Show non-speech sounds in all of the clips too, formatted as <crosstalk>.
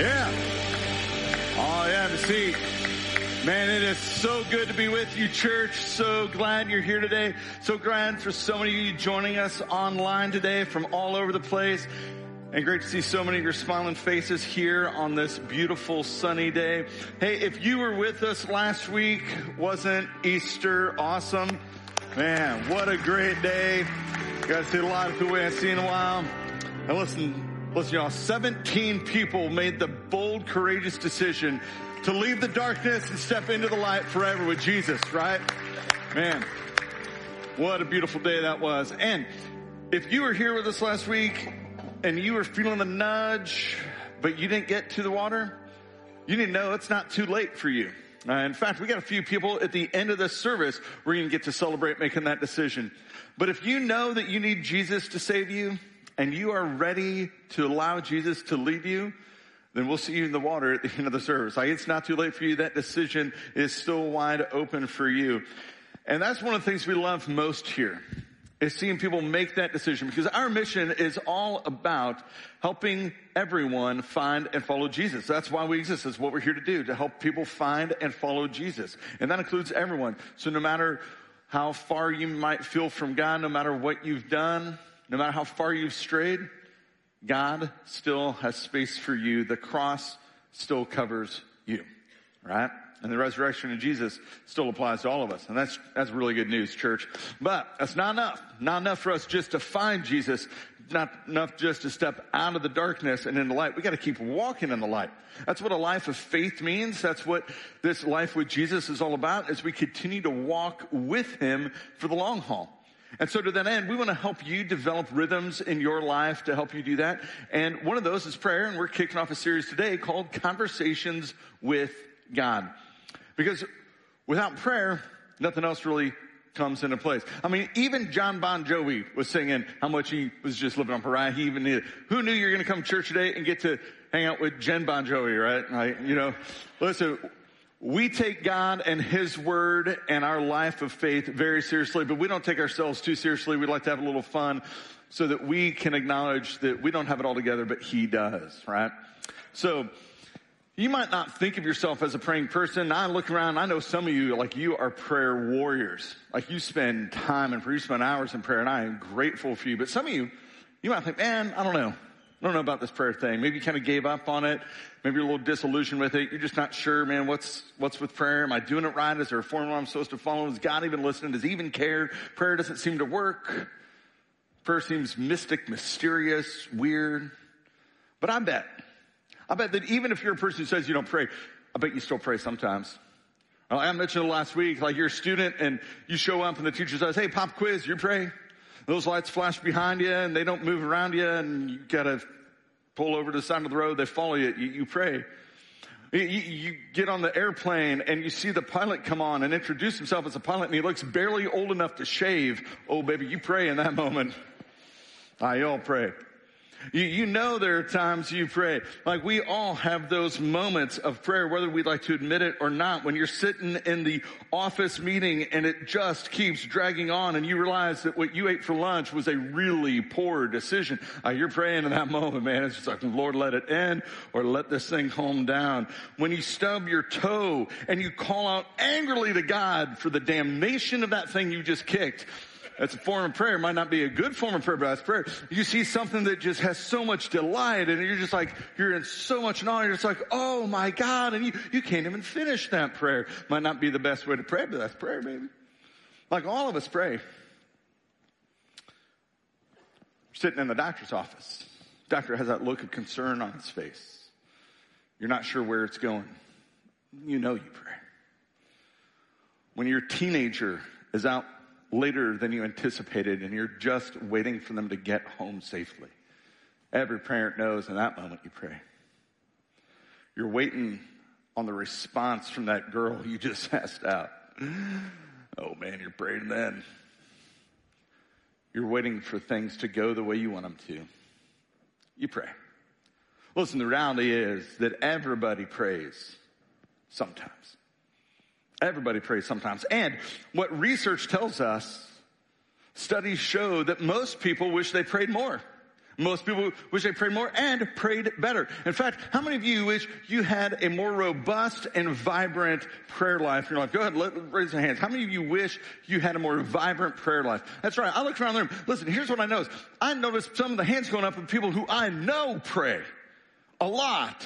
Yeah. Oh, yeah, the seat. Man, it is so good to be with you, church. So glad you're here today. So glad for so many of you joining us online today from all over the place. And great to see so many of your smiling faces here on this beautiful sunny day. Hey, if you were with us last week, wasn't Easter awesome? Man, what a great day. Got to see a lot of people we haven't seen in a while. And listen, Listen, y'all, 17 people made the bold, courageous decision to leave the darkness and step into the light forever with Jesus, right? Man, what a beautiful day that was. And if you were here with us last week and you were feeling the nudge, but you didn't get to the water, you need to know it's not too late for you. Uh, in fact, we got a few people at the end of this service we're going to get to celebrate making that decision. But if you know that you need Jesus to save you, and you are ready to allow Jesus to lead you, then we'll see you in the water at the end of the service. Like it's not too late for you. That decision is still wide open for you. And that's one of the things we love most here is seeing people make that decision because our mission is all about helping everyone find and follow Jesus. That's why we exist. That's what we're here to do, to help people find and follow Jesus. And that includes everyone. So no matter how far you might feel from God, no matter what you've done, no matter how far you've strayed, God still has space for you. The cross still covers you, right? And the resurrection of Jesus still applies to all of us. And that's, that's really good news, church. But that's not enough. Not enough for us just to find Jesus. Not enough just to step out of the darkness and into light. We gotta keep walking in the light. That's what a life of faith means. That's what this life with Jesus is all about as we continue to walk with Him for the long haul. And so to that end, we want to help you develop rhythms in your life to help you do that. And one of those is prayer. And we're kicking off a series today called Conversations with God. Because without prayer, nothing else really comes into place. I mean, even Jon Bon Jovi was singing how much he was just living on a prayer. He even needed, who knew you're going to come to church today and get to hang out with Jon Bon Jovi, right? Right? You know, listen, we take God and His Word and our life of faith very seriously, but we don't take ourselves too seriously. We like to have a little fun so that we can acknowledge that we don't have it all together, but He does, right? So, you might not think of yourself as a praying person. I look around, I know some of you, like you are prayer warriors. Like you spend time and prayer, you spend hours in prayer, and I am grateful for you. But some of you, you might think, man, I don't know. I don't know about this prayer thing. Maybe you kind of gave up on it. Maybe you're a little disillusioned with it. You're just not sure, man, what's, what's with prayer? Am I doing it right? Is there a formula I'm supposed to follow? Is God even listening? Does he even care? Prayer doesn't seem to work. Prayer seems mystic, mysterious, weird. But I bet, I bet that even if you're a person who says you don't pray, I bet you still pray sometimes. I mentioned it last week, like you're a student and you show up and the teacher says, hey, pop quiz, you pray those lights flash behind you and they don't move around you and you gotta pull over to the side of the road, they follow you, you, you pray. You, you, get on the airplane and you see the pilot come on and introduce himself as a pilot and he looks barely old enough to shave. Oh baby, you pray in that <laughs> moment. I all pray. You, you know there are times you pray. Like we all have those moments of prayer, whether we'd like to admit it or not, when you're sitting in the office meeting and it just keeps dragging on and you realize that what you ate for lunch was a really poor decision. Uh, you're praying in that <laughs> moment, man. It's just like, Lord, let it end or let this thing calm down. When you stub your toe and you call out angrily to God for the damnation of that thing you just kicked, that's a form of prayer. It might not be a good form of prayer, but that's prayer. You see something that just has so much delight and you're just like, you're in so much awe. You're just like, oh my God. And you, you can't even finish that prayer. Might not be the best way to pray, but that's prayer, baby. Like all of us pray. sitting in the doctor's office. Doctor has that look of concern on his face. You're not sure where it's going. You know you pray. When your teenager is out later than you anticipated and you're just waiting for them to get home safely. Every parent knows in that moment you pray. You're waiting on the response from that girl you just <laughs> asked out. Oh man, you're praying then. You're waiting for things to go the way you want them to. You pray. Listen, the reality is that everybody prays sometimes. Everybody prays sometimes. And what research tells us, studies show that most people wish they prayed more. Most people wish they prayed more and prayed better. In fact, how many of you wish you had a more robust and vibrant prayer life in your life? Go ahead, let, raise your hands. How many of you wish you had a more vibrant prayer life? That's right. I look around the room. Listen, here's what I noticed. I noticed some of the hands going up of people who I know pray a lot.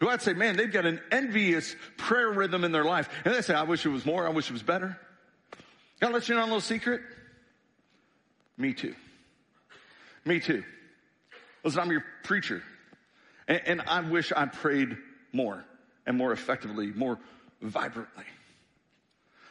Who I'd say, man, they've got an envious prayer rhythm in their life. And they say, I wish it was more. I wish it was better. Gotta let you know a little secret. Me too. Me too. Listen, I'm your preacher. And, and I wish I prayed more and more effectively, more vibrantly.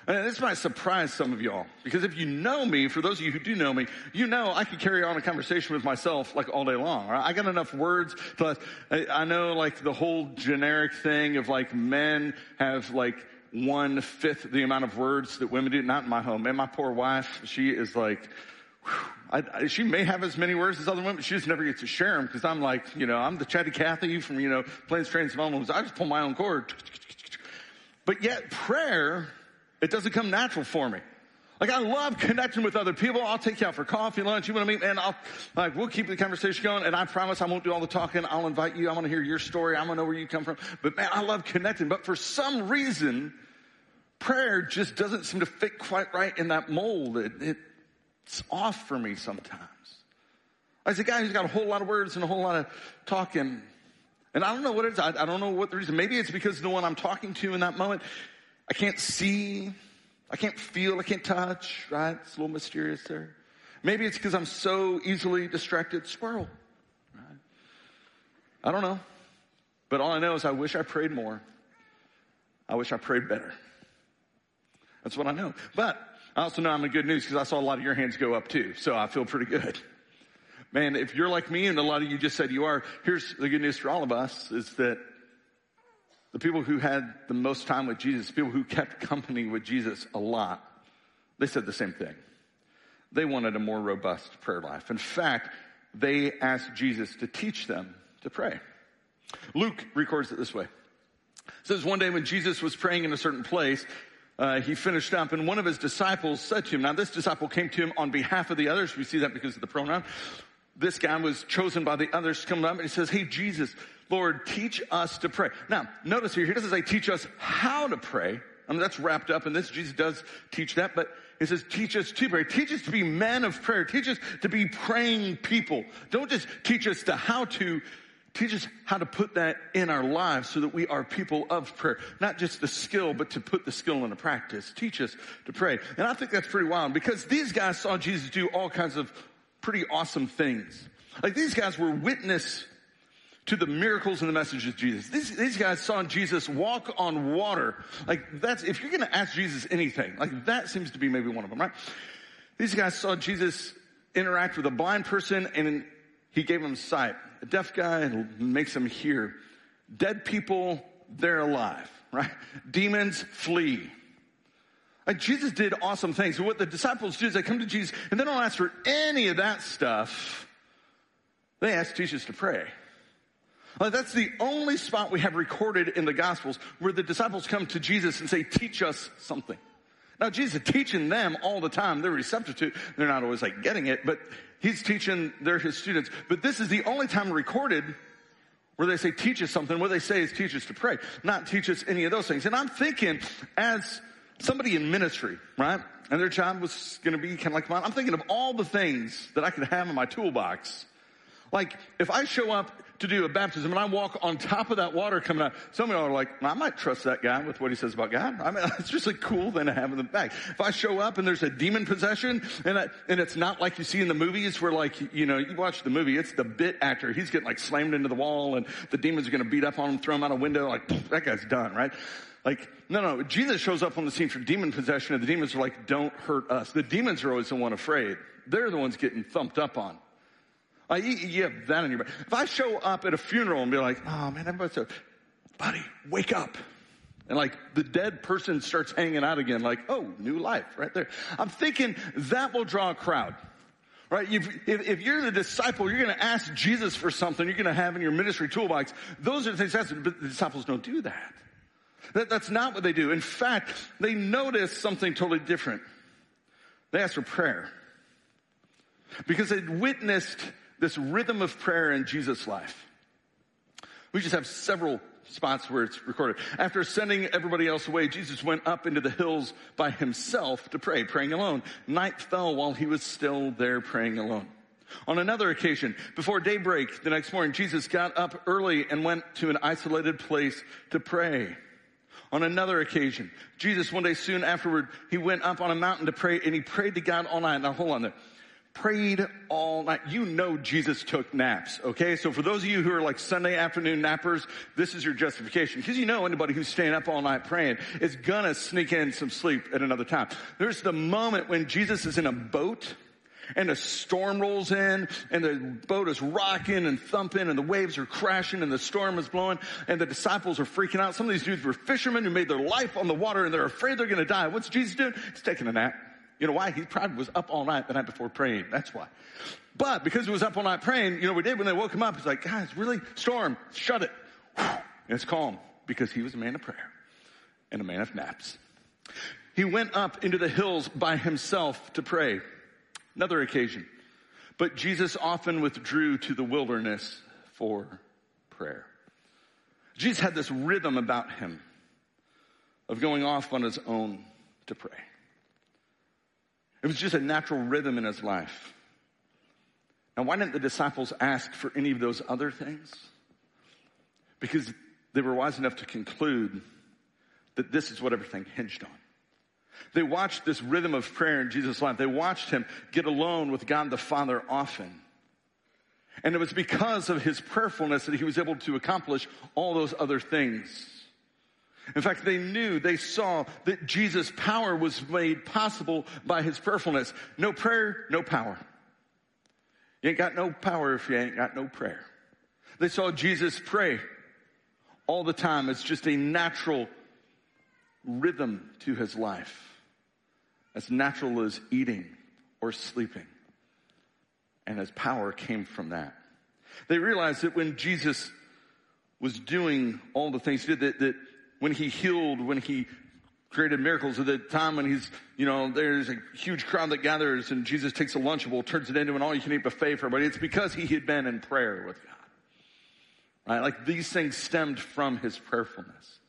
And this might surprise some of y'all because if you know me, for those of you who do know me, you know I could carry on a conversation with myself like all day long. Right? I got enough words to, I know like the whole generic thing of like men have like one fifth the amount of words that women do. Not in my home. And my poor wife, she is like, I, I, she may have as many words as other women, she just never gets to share them because I'm like, you know, I'm the chatty Cathy from, you know, Planes, Trains, and Automobiles. I just pull my own cord. But yet prayer, it doesn't come natural for me. Like I love connecting with other people. I'll take you out for coffee, lunch. You want to meet, man? I'll like we'll keep the conversation going. And I promise I won't do all the talking. I'll invite you. I want to hear your story. I want to know where you come from. But man, I love connecting. But for some reason, prayer just doesn't seem to fit quite right in that mold. It, it it's off for me sometimes. I a guy who's got a whole lot of words and a whole lot of talking. And I don't know what it is. I, I don't know what the reason. Maybe it's because the one I'm talking to in that moment, I can't see, I can't feel, I can't touch, right? It's a little mysterious there. Maybe it's because I'm so easily distracted. Squirrel. Right? I don't know. But all I know is I wish I prayed more. I wish I prayed better. That's what I know. But I also know I'm in good news because I saw a lot of your hands go up too. So I feel pretty good. Man, if you're like me and a lot of you just said you are, here's the good news for all of us is that the people who had the most time with Jesus, people who kept <laughs> company with Jesus a lot, they said the same thing. They wanted a more robust prayer life. In fact, they asked Jesus to teach them to pray. Luke records it this way. It says one day when Jesus was praying in a certain place, uh, he finished up and one of his disciples said to him, now this disciple came to him on behalf of the others. We see that because of the pronoun. This guy was chosen by the others to come up and he says, Hey, Jesus, Lord, teach us to pray. Now, notice here, he doesn't say teach us how to pray. I mean, that's wrapped up in this. Jesus does teach that, but he says, teach us to pray. Teach us to be men of prayer. Teach us to be praying people. Don't just teach us the how to, Teach us how to put that in our lives so that we are people of prayer. Not just the skill, but to put the skill into practice. Teach us to pray. And I think that's pretty wild because these guys saw Jesus do all kinds of pretty awesome things. Like these guys were witness to the miracles and the messages of Jesus. These, these guys saw Jesus walk on water. Like that's, if you're gonna ask Jesus anything, like that seems to be maybe one of them, right? These guys saw Jesus interact with a blind person and he gave him sight. A deaf guy makes him hear. Dead people, they're alive, right? Demons flee. Like Jesus did awesome things. what the disciples do is they come to Jesus and they don't ask for any of that stuff. They ask Jesus to pray. Like that's the only spot we have recorded in the Gospels where the disciples come to Jesus and say, teach us something. Now Jesus teaching them all the time. They're receptive to. They're not always like getting it, but he's teaching, they're his students. But this is the only time recorded where they say teach us something. What they say is teach us to pray, not teach us any of those things. And I'm thinking as somebody in ministry, right? And their job was going to be kind of like mine. I'm thinking of all the things that I could have in my toolbox. Like if I show up to do a baptism and I walk on top of that water coming out, some of y'all are like, I might trust that guy with what he says about God. I mean, <laughs> it's just a cool thing to have in the bag. If I show up and there's a demon possession and I, and it's not like you see in the movies where like, you know, you watch the movie, it's the bit actor. He's getting like slammed into the wall and the demons are going to beat up on him, throw him out a window. Like, that guy's done, right? Like, no, no, Jesus shows up on the scene for demon possession and the demons are like, don't hurt us. The demons are always the one afraid. They're the ones getting thumped up on. You, you, have that in your back. If I show up at a funeral and be like, oh man, everybody's so, buddy, wake up. And like the dead person starts hanging out again, like, oh, new life right there. I'm thinking that will draw a crowd. Right? If, if, if you're the disciple, you're going to ask Jesus for something you're going to have in your ministry toolbox. Those are the things that's, but the disciples don't do that. that. That's not what they do. In fact, they notice something totally different. They ask for prayer. Because they'd witnessed this rhythm of prayer in Jesus' life. We just have several spots where it's recorded. After sending everybody else away, Jesus went up into the hills by himself to pray, praying alone. Night fell while he was still there praying alone. On another occasion, before daybreak the next morning, Jesus got up early and went to an isolated place to pray. On another occasion, Jesus one day soon afterward, he went up on a mountain to pray and he prayed to God all night. Now hold on there prayed all night. You know Jesus took naps, okay? So for those of you who are like Sunday afternoon nappers, this is your justification. Because you know anybody who's staying up all night praying is gonna sneak in some sleep at another time. There's the moment when Jesus is in a boat and a storm rolls in and the boat is rocking and thumping and the waves are crashing and the storm is blowing and the disciples are freaking out. Some of these dudes were fishermen who made their life on the water and they're afraid they're to die. What's Jesus doing? He's taking a nap. You know why? He probably was up all night the night before praying. That's why. But because he was up all night praying, you know, we did when they woke him up, he's like, guys, really? Storm, shut it. And <sighs> it's calm because he was a man of prayer and a man of naps. He went up into the hills by himself to pray. Another occasion. But Jesus often withdrew to the wilderness for prayer. Jesus had this rhythm about him of going off on his own to pray. It was just a natural rhythm in his life. Now, why didn't the disciples ask for any of those other things? Because they were wise enough to conclude that this is what everything hinged on. They watched this rhythm of prayer in Jesus' life. They watched him get alone with God the Father often. And it was because of his prayerfulness that he was able to accomplish all those other things. In fact, they knew, they saw that Jesus' power was made possible by his prayerfulness. No prayer, no power. You ain't got no power if you ain't got no prayer. They saw Jesus pray all the time. It's just a natural rhythm to his life. As natural as eating or sleeping. And his power came from that. They realized that when Jesus was doing all the things he did, that, that when he healed, when he created miracles at the time when he's, you know, there's a huge crowd that gathers and Jesus takes a Lunchable, turns it into an all-you-can-eat buffet for everybody. It's because he had been in prayer with God. Right? Like these things stemmed from his prayerfulness.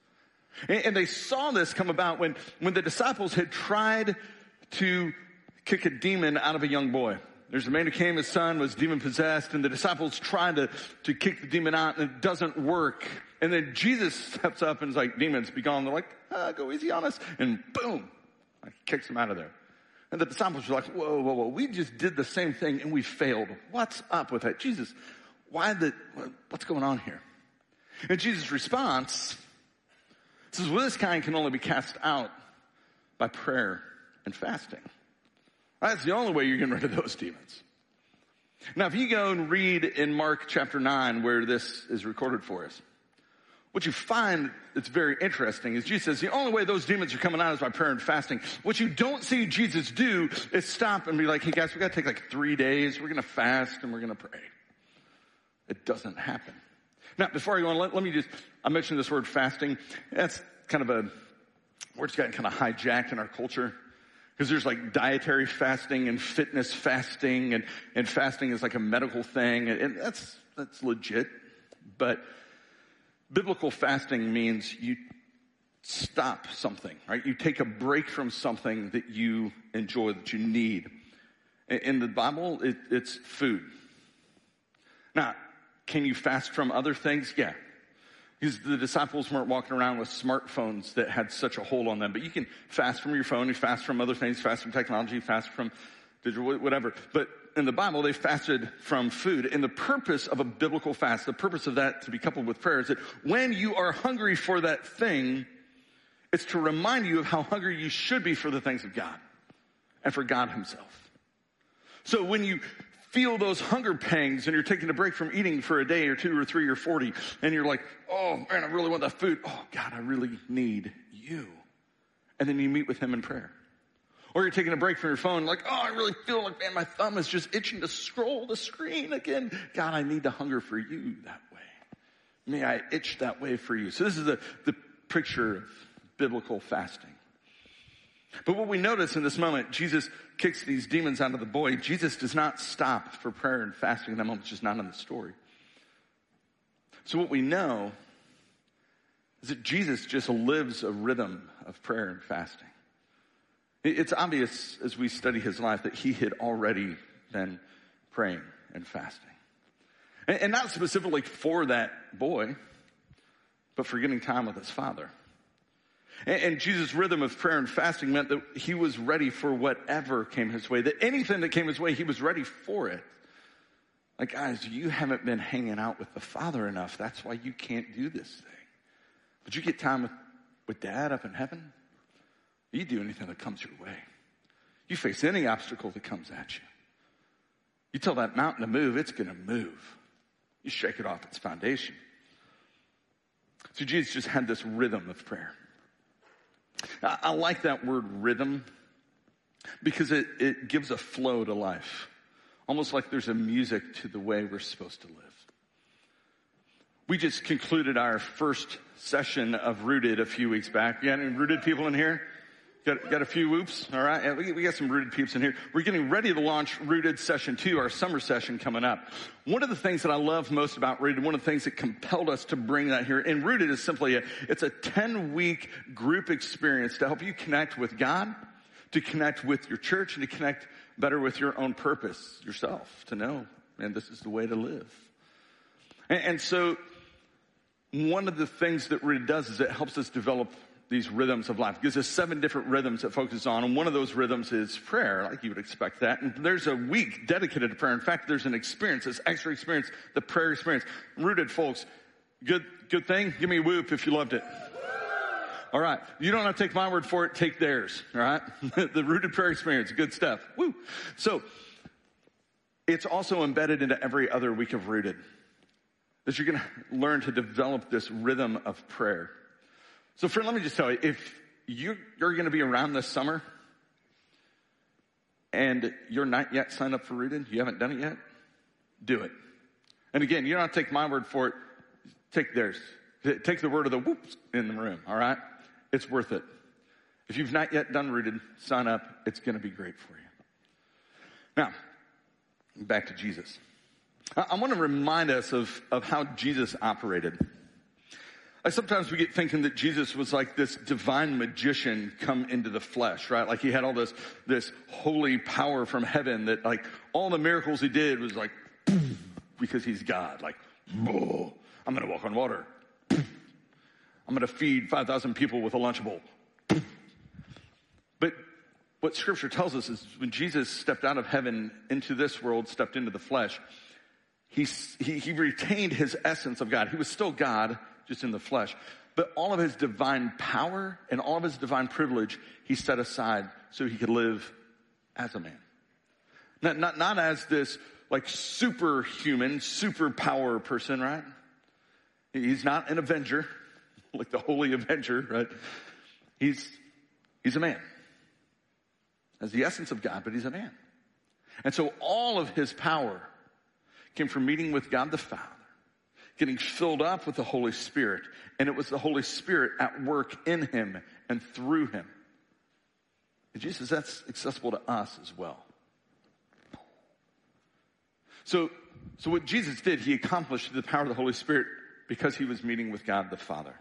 And, and they saw this come about when, when the disciples had tried to kick a demon out of a young boy. There's a man who came, his son was demon possessed, and the disciples tried to, to kick the demon out, and it doesn't work. And then Jesus steps up and is like, demons, be gone. They're like, ah, go easy on us. And boom, like, kicks them out of there. And the disciples are like, whoa, whoa, whoa, we just did the same thing and we failed. What's up with that? Jesus, why the, what's going on here? And Jesus' response says, well, this kind can only be cast out by prayer and fasting. That's the only way you're getting rid of those demons. Now, if you go and read in Mark chapter 9 where this is recorded for us, what you find that's very interesting is Jesus says the only way those demons are coming out is by prayer and fasting. What you don't see Jesus do is stop and be like, hey guys, we gotta take like three days. We're gonna fast and we're gonna pray. It doesn't happen. Now, before I go on, let, let me just, I mentioned this word fasting. That's kind of a word that's gotten kind of hijacked in our culture. Because there's like dietary fasting and fitness fasting and, and fasting is like a medical thing and, and that's, that's legit. But Biblical fasting means you stop something, right? You take a break from something that you enjoy, that you need. In the Bible, it, it's food. Now, can you fast from other things? Yeah. Because the disciples weren't walking around with smartphones that had such a hold on them. But you can fast from your phone, you fast from other things, fast from technology, fast from digital, whatever. But in the Bible, they fasted from food. And the purpose of a biblical fast, the purpose of that to be coupled with prayer is that when you are hungry for that thing, it's to remind you of how hungry you should be for the things of God and for God himself. So when you feel those hunger pangs and you're taking a break from eating for a day or two or three or 40 and you're like, oh man, I really want that food. Oh God, I really need you. And then you meet with him in prayer. Or you're taking a break from your phone, like, oh, I really feel like, man, my thumb is just itching to scroll the screen again. God, I need to hunger for you that way. May I itch that way for you. So this is the, the picture of biblical fasting. But what we notice in this moment, Jesus kicks these demons out of the boy. Jesus does not stop for prayer and fasting in that moment, it's just not in the story. So what we know is that Jesus just lives a rhythm of prayer and fasting. It's obvious as we study his life that he had already been praying and fasting. And not specifically for that boy, but for getting time with his father. And, Jesus' rhythm of prayer and fasting meant that he was ready for whatever came his way, that anything that came his way, he was ready for it. Like, guys, you haven't been hanging out with the Father enough. That's why you can't do this thing. But you get time with, with Dad up in heaven. You do anything that comes your way. You face any obstacle that comes at you. You tell that mountain to move, it's going to move. You shake it off its foundation. So Jesus just had this rhythm of prayer. I, I like that word rhythm because it, it gives a flow to life. Almost like there's a music to the way we're supposed to live. We just concluded our first session of Rooted a few weeks back. You got any rooted people in here? Got, got a few whoops. All right. We, we got some rooted peeps in here. We're getting ready to launch Rooted session two, our summer session coming up. One of the things that I love most about Rooted, one of the things that compelled us to bring that here, and Rooted is simply a, it's a 10 week group experience to help you connect with God, to connect with your church, and to connect better with your own purpose, yourself, to know, and this is the way to live. And, and so, one of the things that Rooted does is it helps us develop these rhythms of life. It gives us seven different rhythms it focuses on, and one of those rhythms is prayer, like you would expect that. And there's a week dedicated to prayer. In fact, there's an experience, this extra experience, the prayer experience. Rooted folks, good, good thing? Give me a whoop if you loved it. All right. You don't have to take my word for it, take theirs. All right. <laughs> the rooted prayer experience, good stuff. Woo. So, it's also embedded into every other week of rooted. That you're going to learn to develop this rhythm of prayer. So friend, let me just tell you, if you're, you're going to be around this summer and you're not yet signed up for Rooted, you haven't done it yet, do it. And again, you don't have to take my word for it. Take theirs. Take the word of the whoops in the room, all right? It's worth it. If you've not yet done Rooted, sign up. It's going to be great for you. Now, back to Jesus. I, I want to remind us of, of how Jesus operated. Like sometimes we get thinking that Jesus was like this divine magician come into the flesh, right? Like he had all this, this holy power from heaven that like all the miracles he did was like, <laughs> because he's God. Like, <laughs> I'm going to walk on water. <laughs> I'm going to feed 5,000 people with a Lunchable. But what scripture tells us is when Jesus stepped out of heaven into this world, stepped into the flesh, he, he, he retained his essence of God. He was still God just in the flesh. But all of his divine power and all of his divine privilege, he set aside so he could live as a man. Not, not, not as this like superhuman, superpower person, right? He's not an avenger, <laughs> like the holy avenger, right? He's, he's a man. As the essence of God, but he's a man. And so all of his power came from meeting with God the Father getting filled up with the Holy Spirit. And it was the Holy Spirit at work in him and through him. And Jesus, that's accessible to us as well. So, so what Jesus did, he accomplished the power of the Holy Spirit because he was meeting with God the Father.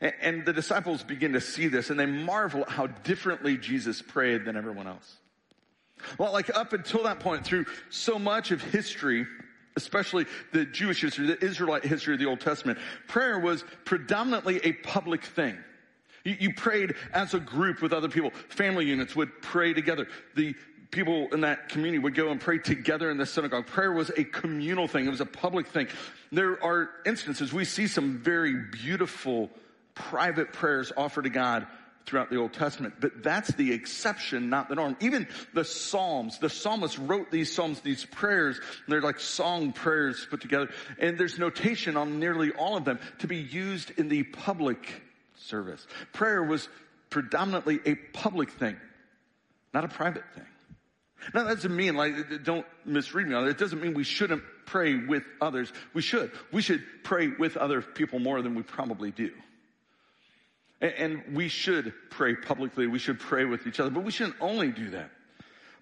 And, and the disciples begin to see this and they marvel at how differently Jesus prayed than everyone else. Well, like up until that point, through so much of history, especially the Jewish history, the Israelite history of the Old Testament, prayer was predominantly a public thing. You, you, prayed as a group with other people. Family units would pray together. The people in that community would go and pray together in the synagogue. Prayer was a communal thing. It was a public thing. There are instances, we see some very beautiful private prayers offered to God throughout the Old Testament, but that's the exception, not the norm. Even the Psalms, the psalmist wrote these Psalms, these prayers, they're like song prayers put together, and there's notation on nearly all of them to be used in the public service. Prayer was predominantly a public thing, not a private thing. Now that doesn't mean like, don't misread me on it. It doesn't mean we shouldn't pray with others. We should. We should pray with other people more than we probably do. And, we should pray publicly. We should pray with each other, but we shouldn't only do that.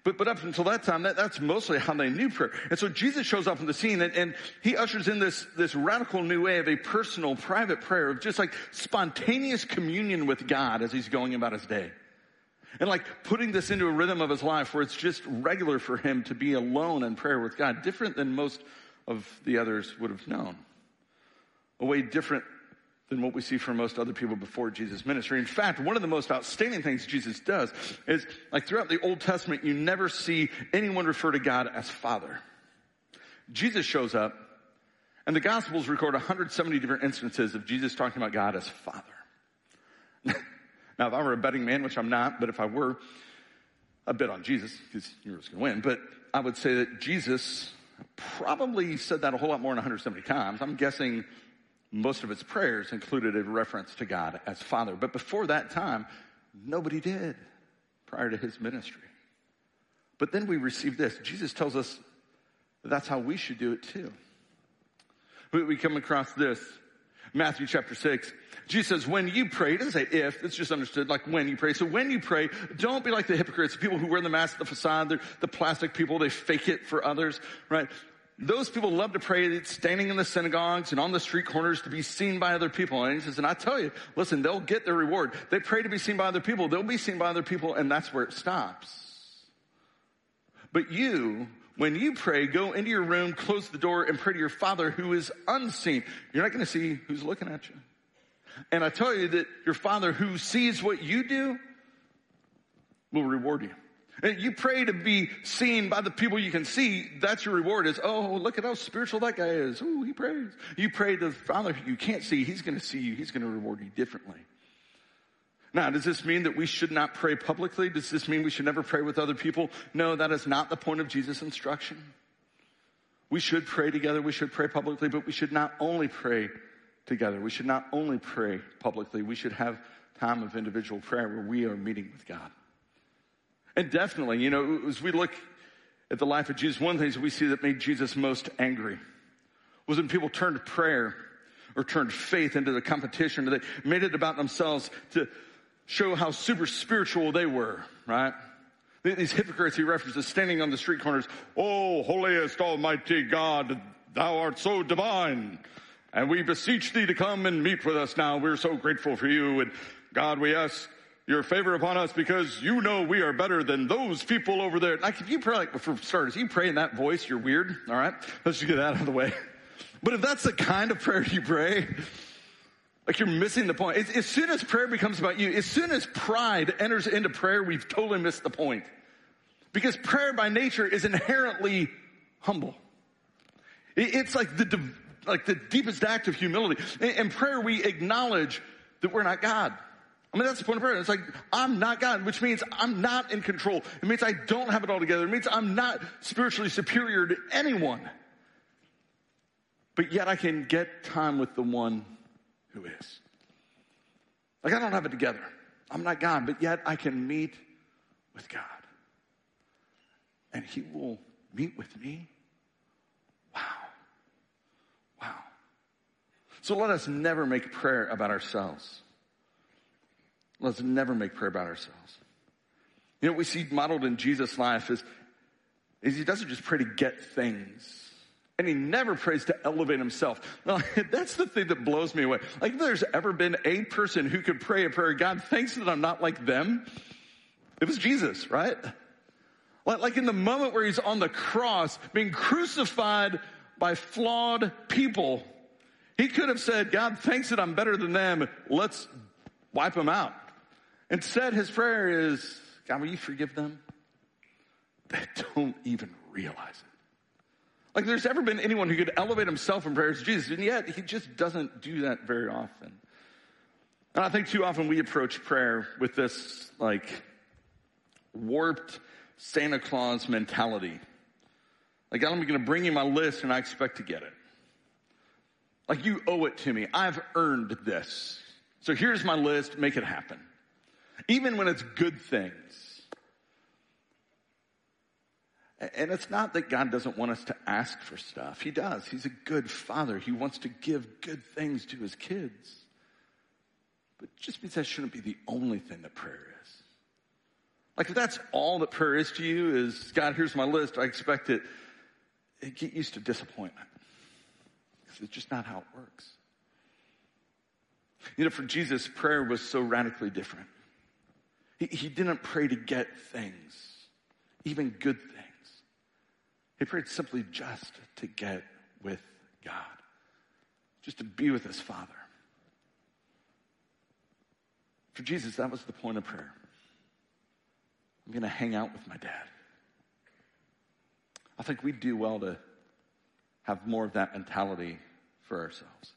But, but up until that time, that, that's mostly how they knew prayer. And so Jesus shows up on the scene and, and he ushers in this, this radical new way of a personal, private prayer of just like spontaneous communion with God as he's going about his day. And like putting this into a rhythm of his life where it's just regular for him to be alone in prayer with God, different than most of the others would have known. A way different than what we see from most other people before Jesus' ministry. In fact, one of the most outstanding things Jesus does is, like throughout the Old Testament, you never see anyone refer to God as Father. Jesus shows up, and the Gospels record 170 different instances of Jesus talking about God as Father. <laughs> now, if I were a betting man, which I'm not, but if I were, I'd bet on Jesus, because you're just going to win, but I would say that Jesus probably said that a whole lot more than 170 times. I'm guessing most of its prayers included a reference to God as Father. But before that time, nobody did prior to his ministry. But then we receive this. Jesus tells us that that's how we should do it too. We come across this. Matthew chapter 6. Jesus says, when you pray, it doesn't say if, it's just understood like when you pray. So when you pray, don't be like the hypocrites, the people who wear the mask, the facade, the plastic people, they fake it for others, right? Those people love to pray standing in the synagogues and on the street corners to be seen by other people. And he says, and I tell you, listen, they'll get their reward. They pray to be seen by other people. They'll be seen by other people and that's where it stops. But you, when you pray, go into your room, close the door and pray to your father who is unseen. You're not going to see who's looking at you. And I tell you that your father who sees what you do will reward you. You pray to be seen by the people you can see. That's your reward is, oh, look at how spiritual that guy is. Oh, he prays. You pray to the Father you can't see. He's going to see you. He's going to reward you differently. Now, does this mean that we should not pray publicly? Does this mean we should never pray with other people? No, that is not the point of Jesus' instruction. We should pray together. We should pray publicly, but we should not only pray together. We should not only pray publicly. We should have time of individual prayer where we are meeting with God. And definitely, you know, as we look at the life of Jesus, one of the things we see that made Jesus most angry was when people turned prayer or turned faith into the competition. They made it about themselves to show how super spiritual they were, right? These hypocrites he references standing on the street corners. Oh, holiest almighty God, thou art so divine. And we beseech thee to come and meet with us now. We're so grateful for you. And God, we ask your favor upon us because you know we are better than those people over there. Like if you pray, like for starters, you pray in that voice, you're weird. All right. Let's just get that out of the way. But if that's the kind of prayer you pray, like you're missing the point. As, soon as prayer becomes about you, as soon as pride enters into prayer, we've totally missed the point. Because prayer by nature is inherently humble. It's like the, like the deepest act of humility. In prayer, we acknowledge that we're not God. I mean, that's the point of prayer. It's like, I'm not God, which means I'm not in control. It means I don't have it all together. It means I'm not spiritually superior to anyone. But yet I can get time with the one who is. Like, I don't have it together. I'm not God, but yet I can meet with God. And He will meet with me. Wow. Wow. So let us never make prayer about ourselves. Let's never make prayer about ourselves. You know, what we see modeled in Jesus' life is, is he doesn't just pray to get things. And he never prays to elevate himself. Now, <laughs> that's the thing that blows me away. Like, if there's ever been a person who could pray a prayer, God thanks that I'm not like them, it was Jesus, right? Like in the moment where he's on the cross, being crucified by flawed people, he could have said, God thanks that I'm better than them. Let's wipe them out. Instead, his prayer is, God, will you forgive them? They don't even realize it. Like there's ever been anyone who could elevate himself in prayer to Jesus, and yet he just doesn't do that very often. And I think too often we approach prayer with this like warped Santa Claus mentality. Like I'm going to bring you my list and I expect to get it. Like you owe it to me. I've earned this. So here's my list, make it happen even when it's good things. And it's not that God doesn't want us to ask for stuff. He does. He's a good father. He wants to give good things to his kids. But just means that shouldn't be the only thing that prayer is. Like if that's all that prayer is to you is, God, here's my list, I expect it, get used to disappointment. Because it's just not how it works. You know, for Jesus, prayer was so radically different. He, he didn't pray to get things, even good things. He prayed simply just to get with God, just to be with his Father. For Jesus, that was the point of prayer. I'm going to hang out with my dad. I think we do well to have more of that mentality for ourselves.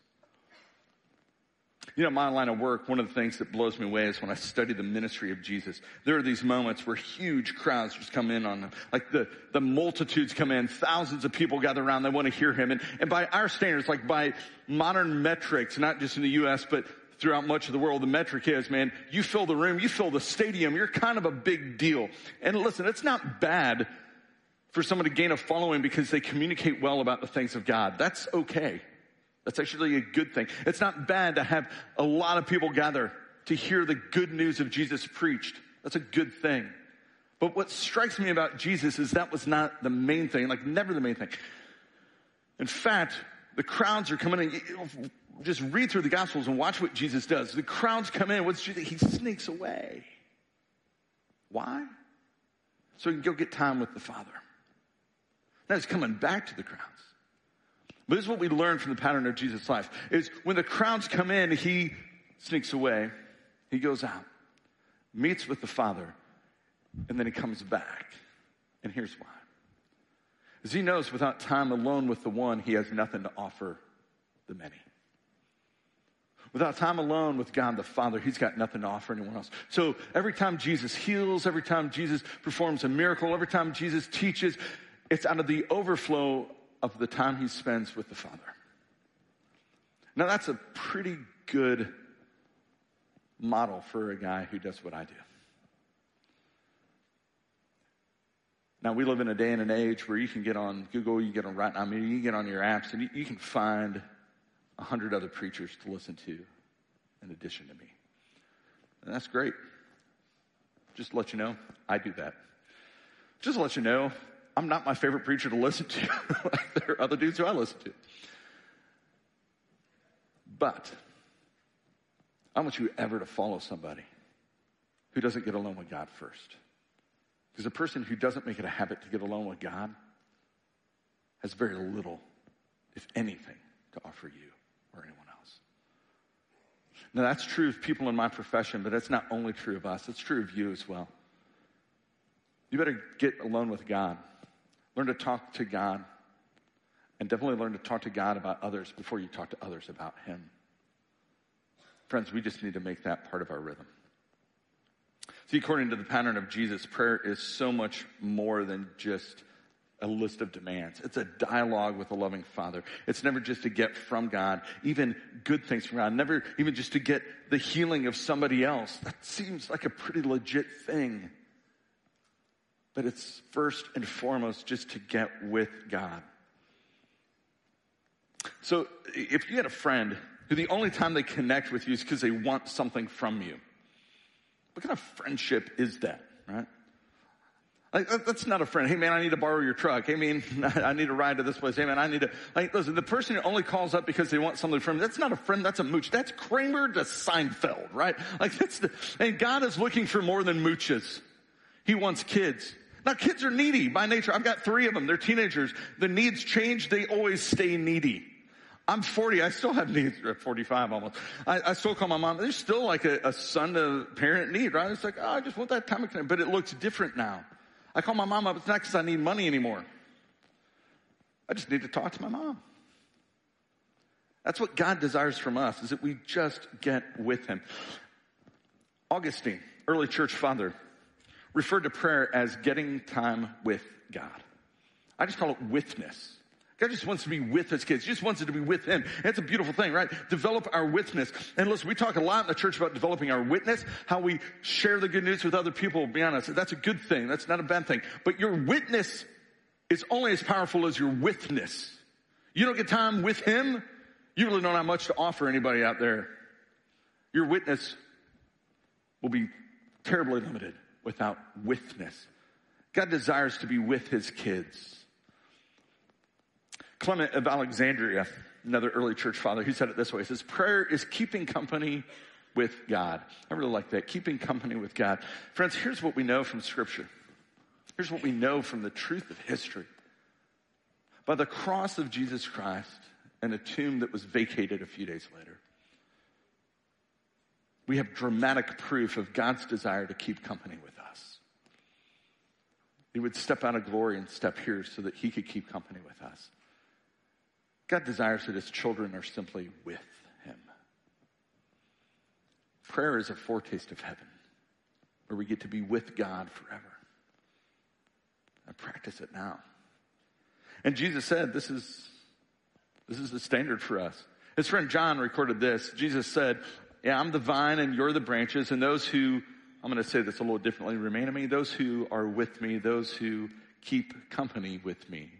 You know, my line of work, one of the things that blows me away is when I study the ministry of Jesus. There are these moments where huge crowds just come in on them. Like the, the multitudes come in, thousands of people gather around, they want to hear him. And, and by our standards, like by modern metrics, not just in the U.S., but throughout much of the world, the metric is, man, you fill the room, you fill the stadium, you're kind of a big deal. And listen, it's not bad for someone to gain a following because they communicate well about the things of God. That's okay. That's actually a good thing. It's not bad to have a lot of people gather to hear the good news of Jesus preached. That's a good thing. But what strikes me about Jesus is that was not the main thing, like never the main thing. In fact, the crowds are coming in. Just read through the Gospels and watch what Jesus does. The crowds come in. What's Jesus? He sneaks away. Why? So he can go get time with the Father. Now he's coming back to the crowds. But this is what we learn from the pattern of Jesus' life is when the crowds come in, he sneaks away. He goes out, meets with the Father, and then he comes back. And here's why. As he knows without time alone with the one, he has nothing to offer the many. Without time alone with God the Father, he's got nothing to offer anyone else. So every time Jesus heals, every time Jesus performs a miracle, every time Jesus teaches, it's out of the overflow of the time he spends with the Father. Now, that's a pretty good model for a guy who does what I do. Now, we live in a day and an age where you can get on Google, you get on right now, you can get on your apps, and you, you can find a hundred other preachers to listen to in addition to me. And that's great. Just to let you know, I do that. Just to let you know, I'm not my favorite preacher to listen to. <laughs> there are other dudes who I listen to. But I want you ever to follow somebody who doesn't get alone with God first. Because a person who doesn't make it a habit to get alone with God has very little, if anything, to offer you or anyone else. Now that's true of people in my profession, but it's not only true of us, it's true of you as well. You better get alone with God. Learn to talk to God. And definitely learn to talk to God about others before you talk to others about Him. Friends, we just need to make that part of our rhythm. See, according to the pattern of Jesus, prayer is so much more than just a list of demands. It's a dialogue with a loving Father. It's never just to get from God, even good things from God, never even just to get the healing of somebody else. That seems like a pretty legit thing but it's first and foremost just to get with God. So if you had a friend who the only time they connect with you is because they want something from you, what kind of friendship is that, right? Like, that's not a friend. Hey man, I need to borrow your truck. Hey man, <laughs> I need a ride to this place. Hey man, I need to, like, listen, the person who only calls up because they want something from you, that's not a friend, that's a mooch. That's Kramer to Seinfeld, right? Like that's the, and God is looking for more than mooches. He wants kids. Now kids are needy by nature. I've got three of them. They're teenagers. The needs change. They always stay needy. I'm 40. I still have needs. 45 almost. I, I still call my mom. There's still like a, a, son to parent need, right? It's like, oh, I just want that time. But it looks different now. I call my mom up. It's not because I need money anymore. I just need to talk to my mom. That's what God desires from us, is that we just get with Him. Augustine, early church father, referred to prayer as getting time with God. I just call it withness. God just wants to be with his kids. He just wants it to be with him. It's a beautiful thing, right? Develop our withness. And listen, we talk a lot in the church about developing our witness, how we share the good news with other people. Be honest, that's a good thing. That's not a bad thing. But your witness is only as powerful as your withness. You don't get time with him, you really don't have much to offer anybody out there. Your witness will be terribly limited without withness. God desires to be with his kids. Clement of Alexandria, another early church father, he said it this way. He says, prayer is keeping company with God. I really like that. Keeping company with God. Friends, here's what we know from scripture. Here's what we know from the truth of history. By the cross of Jesus Christ and a tomb that was vacated a few days later, we have dramatic proof of God's desire to keep company with. He would step out of glory and step here so that he could keep company with us. God desires that his children are simply with him. Prayer is a foretaste of heaven where we get to be with God forever. I practice it now. And Jesus said, this is, this is the standard for us. His friend John recorded this. Jesus said, yeah, I'm the vine and you're the branches and those who, I'm going to say this a little differently, remain in me, those who are with me, those who keep company with me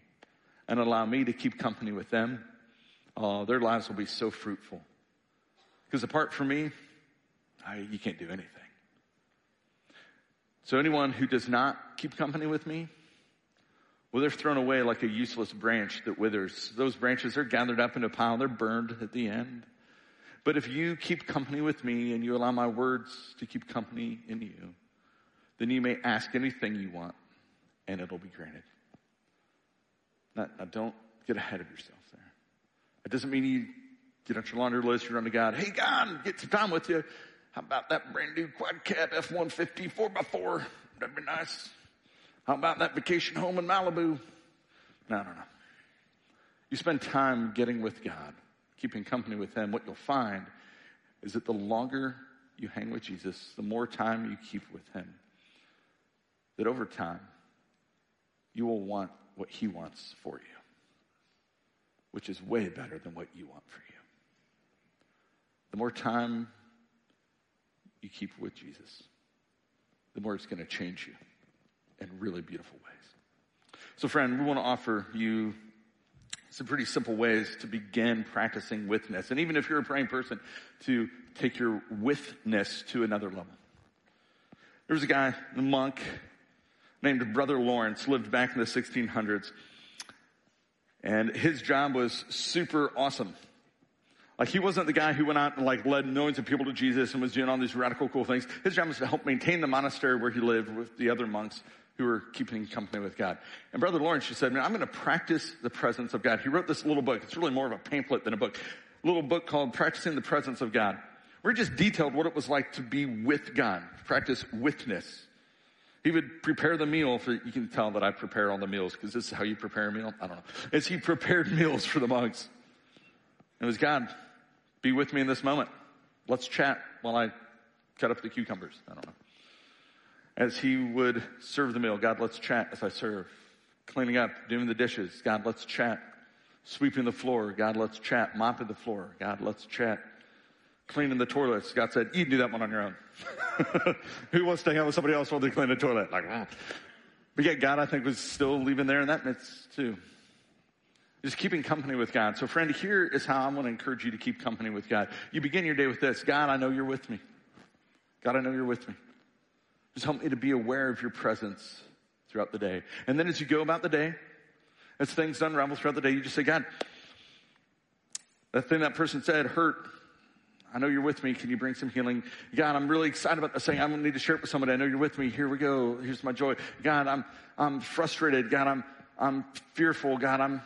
and allow me to keep company with them, uh, their lives will be so fruitful. Because apart from me, I, you can't do anything. So anyone who does not keep company with me, well, they're thrown away like a useless branch that withers. Those branches are gathered up in a pile. They're burned at the end. But if you keep company with me and you allow my words to keep company in you, then you may ask anything you want and it'll be granted. Now, now don't get ahead of yourself there. It doesn't mean you get out your laundry list, you run to God, hey God, get some time with you. How about that brand new quad cab F-150 4x4? That'd be nice. How about that vacation home in Malibu? No, no, no. You spend time getting with God, keeping company with Him. What you'll find is that the longer you hang with Jesus, the more time you keep with Him, that over time, you will want what He wants for you, which is way better than what you want for you. The more time you keep with Jesus, the more it's going to change you in really beautiful ways. So, friend, we want to offer you some pretty simple ways to begin practicing withness. And even if you're a praying person, to take your withness to another level. There was a guy, a monk, named Brother Lawrence, lived back in the 1600s. And his job was super awesome. Like he wasn't the guy who went out and like led millions of people to Jesus and was doing all these radical cool things. His job was to help maintain the monastery where he lived with the other monks who were keeping company with God. And Brother Lawrence, she said, man, I'm going to practice the presence of God. He wrote this little book. It's really more of a pamphlet than a book. A little book called Practicing the Presence of God. Where he just detailed what it was like to be with God, practice withness. He would prepare the meal for, you can tell that I prepare all the meals because this is how you prepare a meal. I don't know. As he prepared meals for the monks. It was God, be with me in this moment. Let's chat while I cut up the cucumbers. I don't know as he would serve the meal. God, let's chat as I serve. Cleaning up, doing the dishes. God, let's chat. Sweeping the floor. God, let's chat. Mopping the floor. God, let's chat. Cleaning the toilets. God said, you can do that one on your own. <laughs> Who wants to hang out with somebody else while they clean the toilet? Like, ah. But yet God, I think, was still leaving there in that midst too. Just keeping company with God. So friend, here is how I want to encourage you to keep company with God. You begin your day with this. God, I know you're with me. God, I know you're with me. Just help me to be aware of your presence throughout the day. And then as you go about the day, as things unravel throughout the day, you just say, God, that thing that person said hurt. I know you're with me. Can you bring some healing? God, I'm really excited about this thing. I'm going to need to share it with somebody. I know you're with me. Here we go. Here's my joy. God, I'm, I'm frustrated. God, I'm, I'm fearful. God, I'm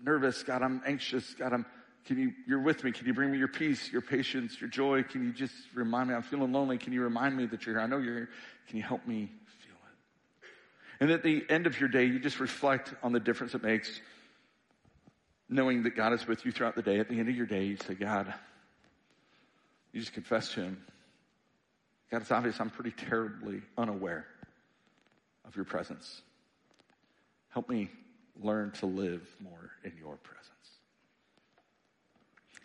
nervous. God, I'm anxious. God, I'm, can you, you're with me. Can you bring me your peace, your patience, your joy? Can you just remind me I'm feeling lonely? Can you remind me that you're here? I know you're here. Can you help me feel it? And at the end of your day, you just reflect on the difference it makes knowing that God is with you throughout the day. At the end of your day, you say, God, you just confess to Him. God, it's obvious I'm pretty terribly unaware of your presence. Help me learn to live more in your presence.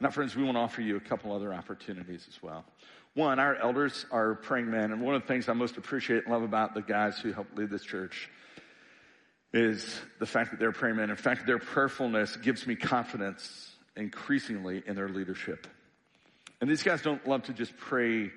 Now, friends, we want to offer you a couple other opportunities as well. One, our elders are praying men, and one of the things I most appreciate and love about the guys who help lead this church is the fact that they're praying men. In fact, their prayerfulness gives me confidence increasingly in their leadership. And these guys don't love to just pray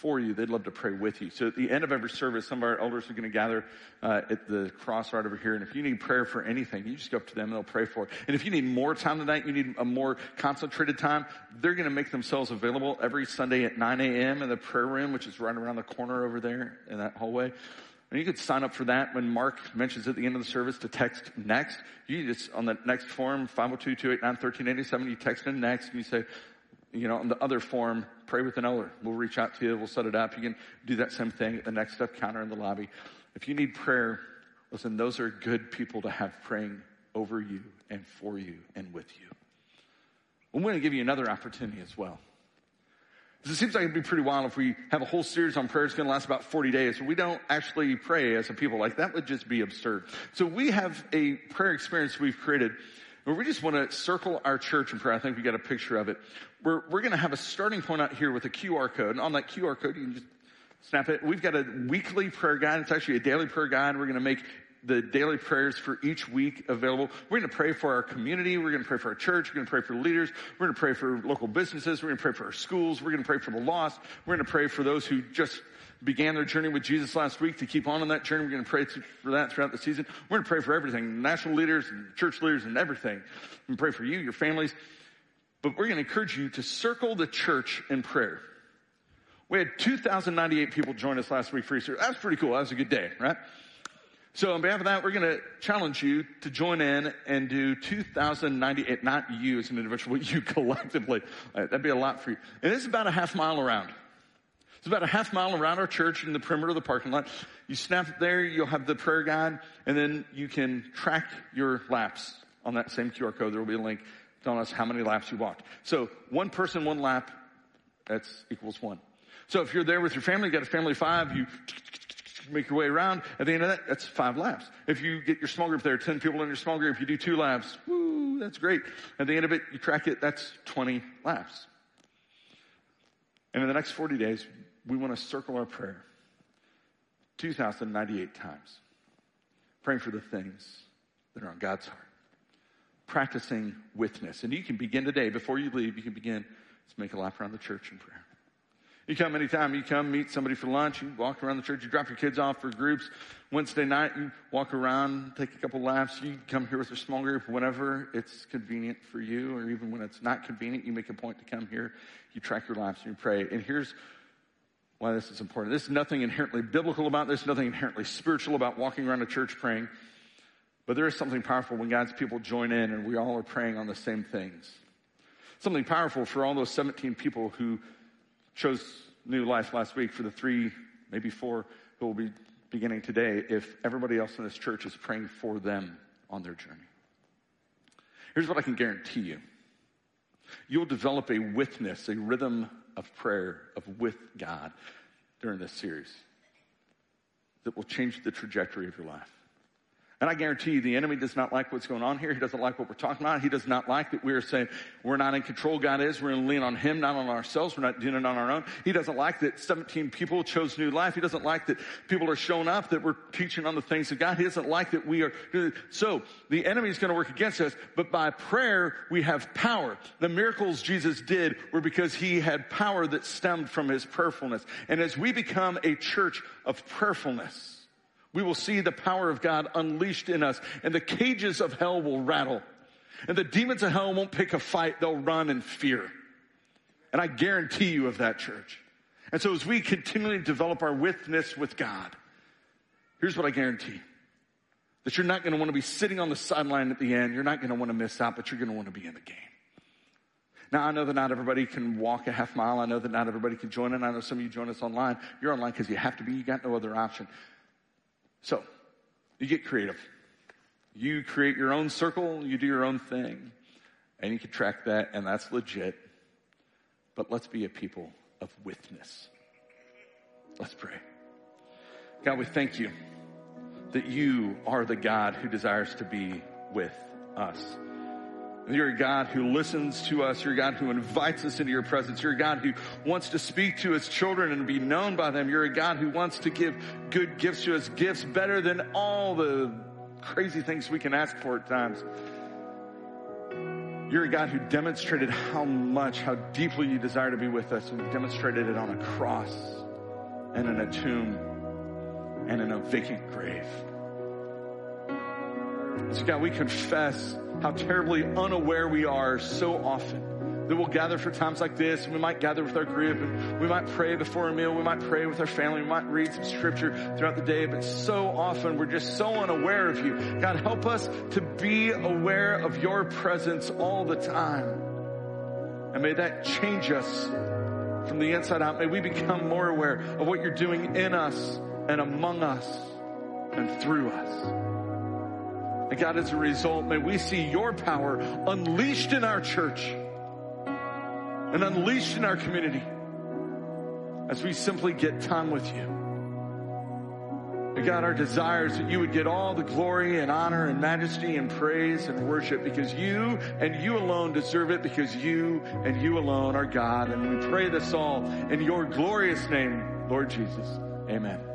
for you. They'd love to pray with you. So at the end of every service, some of our elders are going to gather uh, at the cross right over here. And if you need prayer for anything, you just go up to them and they'll pray for it. And if you need more time tonight, you need a more concentrated time, they're going to make themselves available every Sunday at 9 a.m. in the prayer room, which is right around the corner over there in that hallway. And you could sign up for that when Mark mentions at the end of the service to text next. You just, on the next form, 502-289-1387, you text in next and you say, you know, on the other form, pray with an elder. We'll reach out to you. We'll set it up. You can do that same thing at the next step counter in the lobby. If you need prayer, listen, those are good people to have praying over you and for you and with you. I'm going to give you another opportunity as well. It seems like it'd be pretty wild if we have a whole series on prayer. It's going to last about 40 days. We don't actually pray as a people. Like that would just be absurd. So we have a prayer experience we've created where we just want to circle our church in prayer. I think we got a picture of it. We're, we're going to have a starting point out here with a QR code. And on that QR code, you can just snap it. We've got a weekly prayer guide. It's actually a daily prayer guide. We're going to make the daily prayers for each week available. We're going to pray for our community. We're going to pray for our church. We're going to pray for leaders. We're going to pray for local businesses. We're going to pray for our schools. We're going to pray for the lost. We're going to pray for those who just began their journey with Jesus last week to keep on on that journey. We're going to pray for that throughout the season. We're going to pray for everything, national leaders and church leaders and everything. We pray for you, your families. But we're going to encourage you to circle the church in prayer. We had 2,098 people join us last week for Easter. That's pretty cool. That was a good day, right? So on behalf of that, we're going to challenge you to join in and do 2,098, not you as an individual, but <laughs> you collectively. Uh, that'd be a lot for you. And it's about a half mile around. It's about a half mile around our church in the perimeter of the parking lot. You snap it there, you'll have the prayer guide, and then you can track your laps on that same QR code. There will be a link telling us how many laps you walked. So one person, one lap, that's equals one. So if you're there with your family, you got a family of five, you make your way around. At the end of that, that's five laps. If you get your small group there, 10 people in your small group, you do two laps, woo, that's great. At the end of it, you track it, that's 20 laps. And in the next 40 days, we want to circle our prayer 2,098 times, praying for the things that are on God's heart, practicing withness. And you can begin today, before you leave, you can begin to make a lap around the church in prayer. You come anytime, you come meet somebody for lunch, you walk around the church, you drop your kids off for groups. Wednesday night, you walk around, take a couple laps, you come here with a small group whenever it's convenient for you, or even when it's not convenient, you make a point to come here, you track your laps and you pray. And here's why this is important. There's nothing inherently biblical about this, nothing inherently spiritual about walking around a church praying. But there is something powerful when God's people join in and we all are praying on the same things. Something powerful for all those 17 people who chose new life last week, for the three, maybe four who will be beginning today, if everybody else in this church is praying for them on their journey. Here's what I can guarantee you. You'll develop a withness, a rhythm of prayer, of with God during this series that will change the trajectory of your life. And I guarantee you the enemy does not like what's going on here. He doesn't like what we're talking about. He does not like that we are saying we're not in control. God is. We're going to lean on Him, not on ourselves. We're not doing it on our own. He doesn't like that 17 people chose new life. He doesn't like that people are showing up, that we're teaching on the things of God. He doesn't like that we are. So the enemy is going to work against us, but by prayer, we have power. The miracles Jesus did were because He had power that stemmed from His prayerfulness. And as we become a church of prayerfulness, we will see the power of God unleashed in us and the cages of hell will rattle. And the demons of hell won't pick a fight. They'll run in fear. And I guarantee you of that church. And so as we continually develop our withness with God, here's what I guarantee. That you're not going to want to be sitting on the sideline at the end. You're not going to want to miss out, but you're going to want to be in the game. Now, I know that not everybody can walk a half mile. I know that not everybody can join in. I know some of you join us online. You're online because you have to be. You got no other option. So, you get creative. You create your own circle, you do your own thing, and you can track that, and that's legit. But let's be a people of withness. Let's pray. God, we thank you that you are the God who desires to be with us. You're a God who listens to us. You're a God who invites us into your presence. You're a God who wants to speak to his children and be known by them. You're a God who wants to give good gifts to us, gifts better than all the crazy things we can ask for at times. You're a God who demonstrated how much, how deeply you desire to be with us, and demonstrated it on a cross and in a tomb and in a vacant grave. So, God, we confess how terribly unaware we are so often that we'll gather for times like this, and we might gather with our group, and we might pray before a meal, we might pray with our family, we might read some scripture throughout the day, but so often we're just so unaware of you. God, help us to be aware of your presence all the time. And may that change us from the inside out. May we become more aware of what you're doing in us and among us and through us. And God, as a result, may we see your power unleashed in our church and unleashed in our community as we simply get time with you. And God, our desire is that you would get all the glory and honor and majesty and praise and worship because you and you alone deserve it because you and you alone are God. And we pray this all in your glorious name, Lord Jesus. Amen.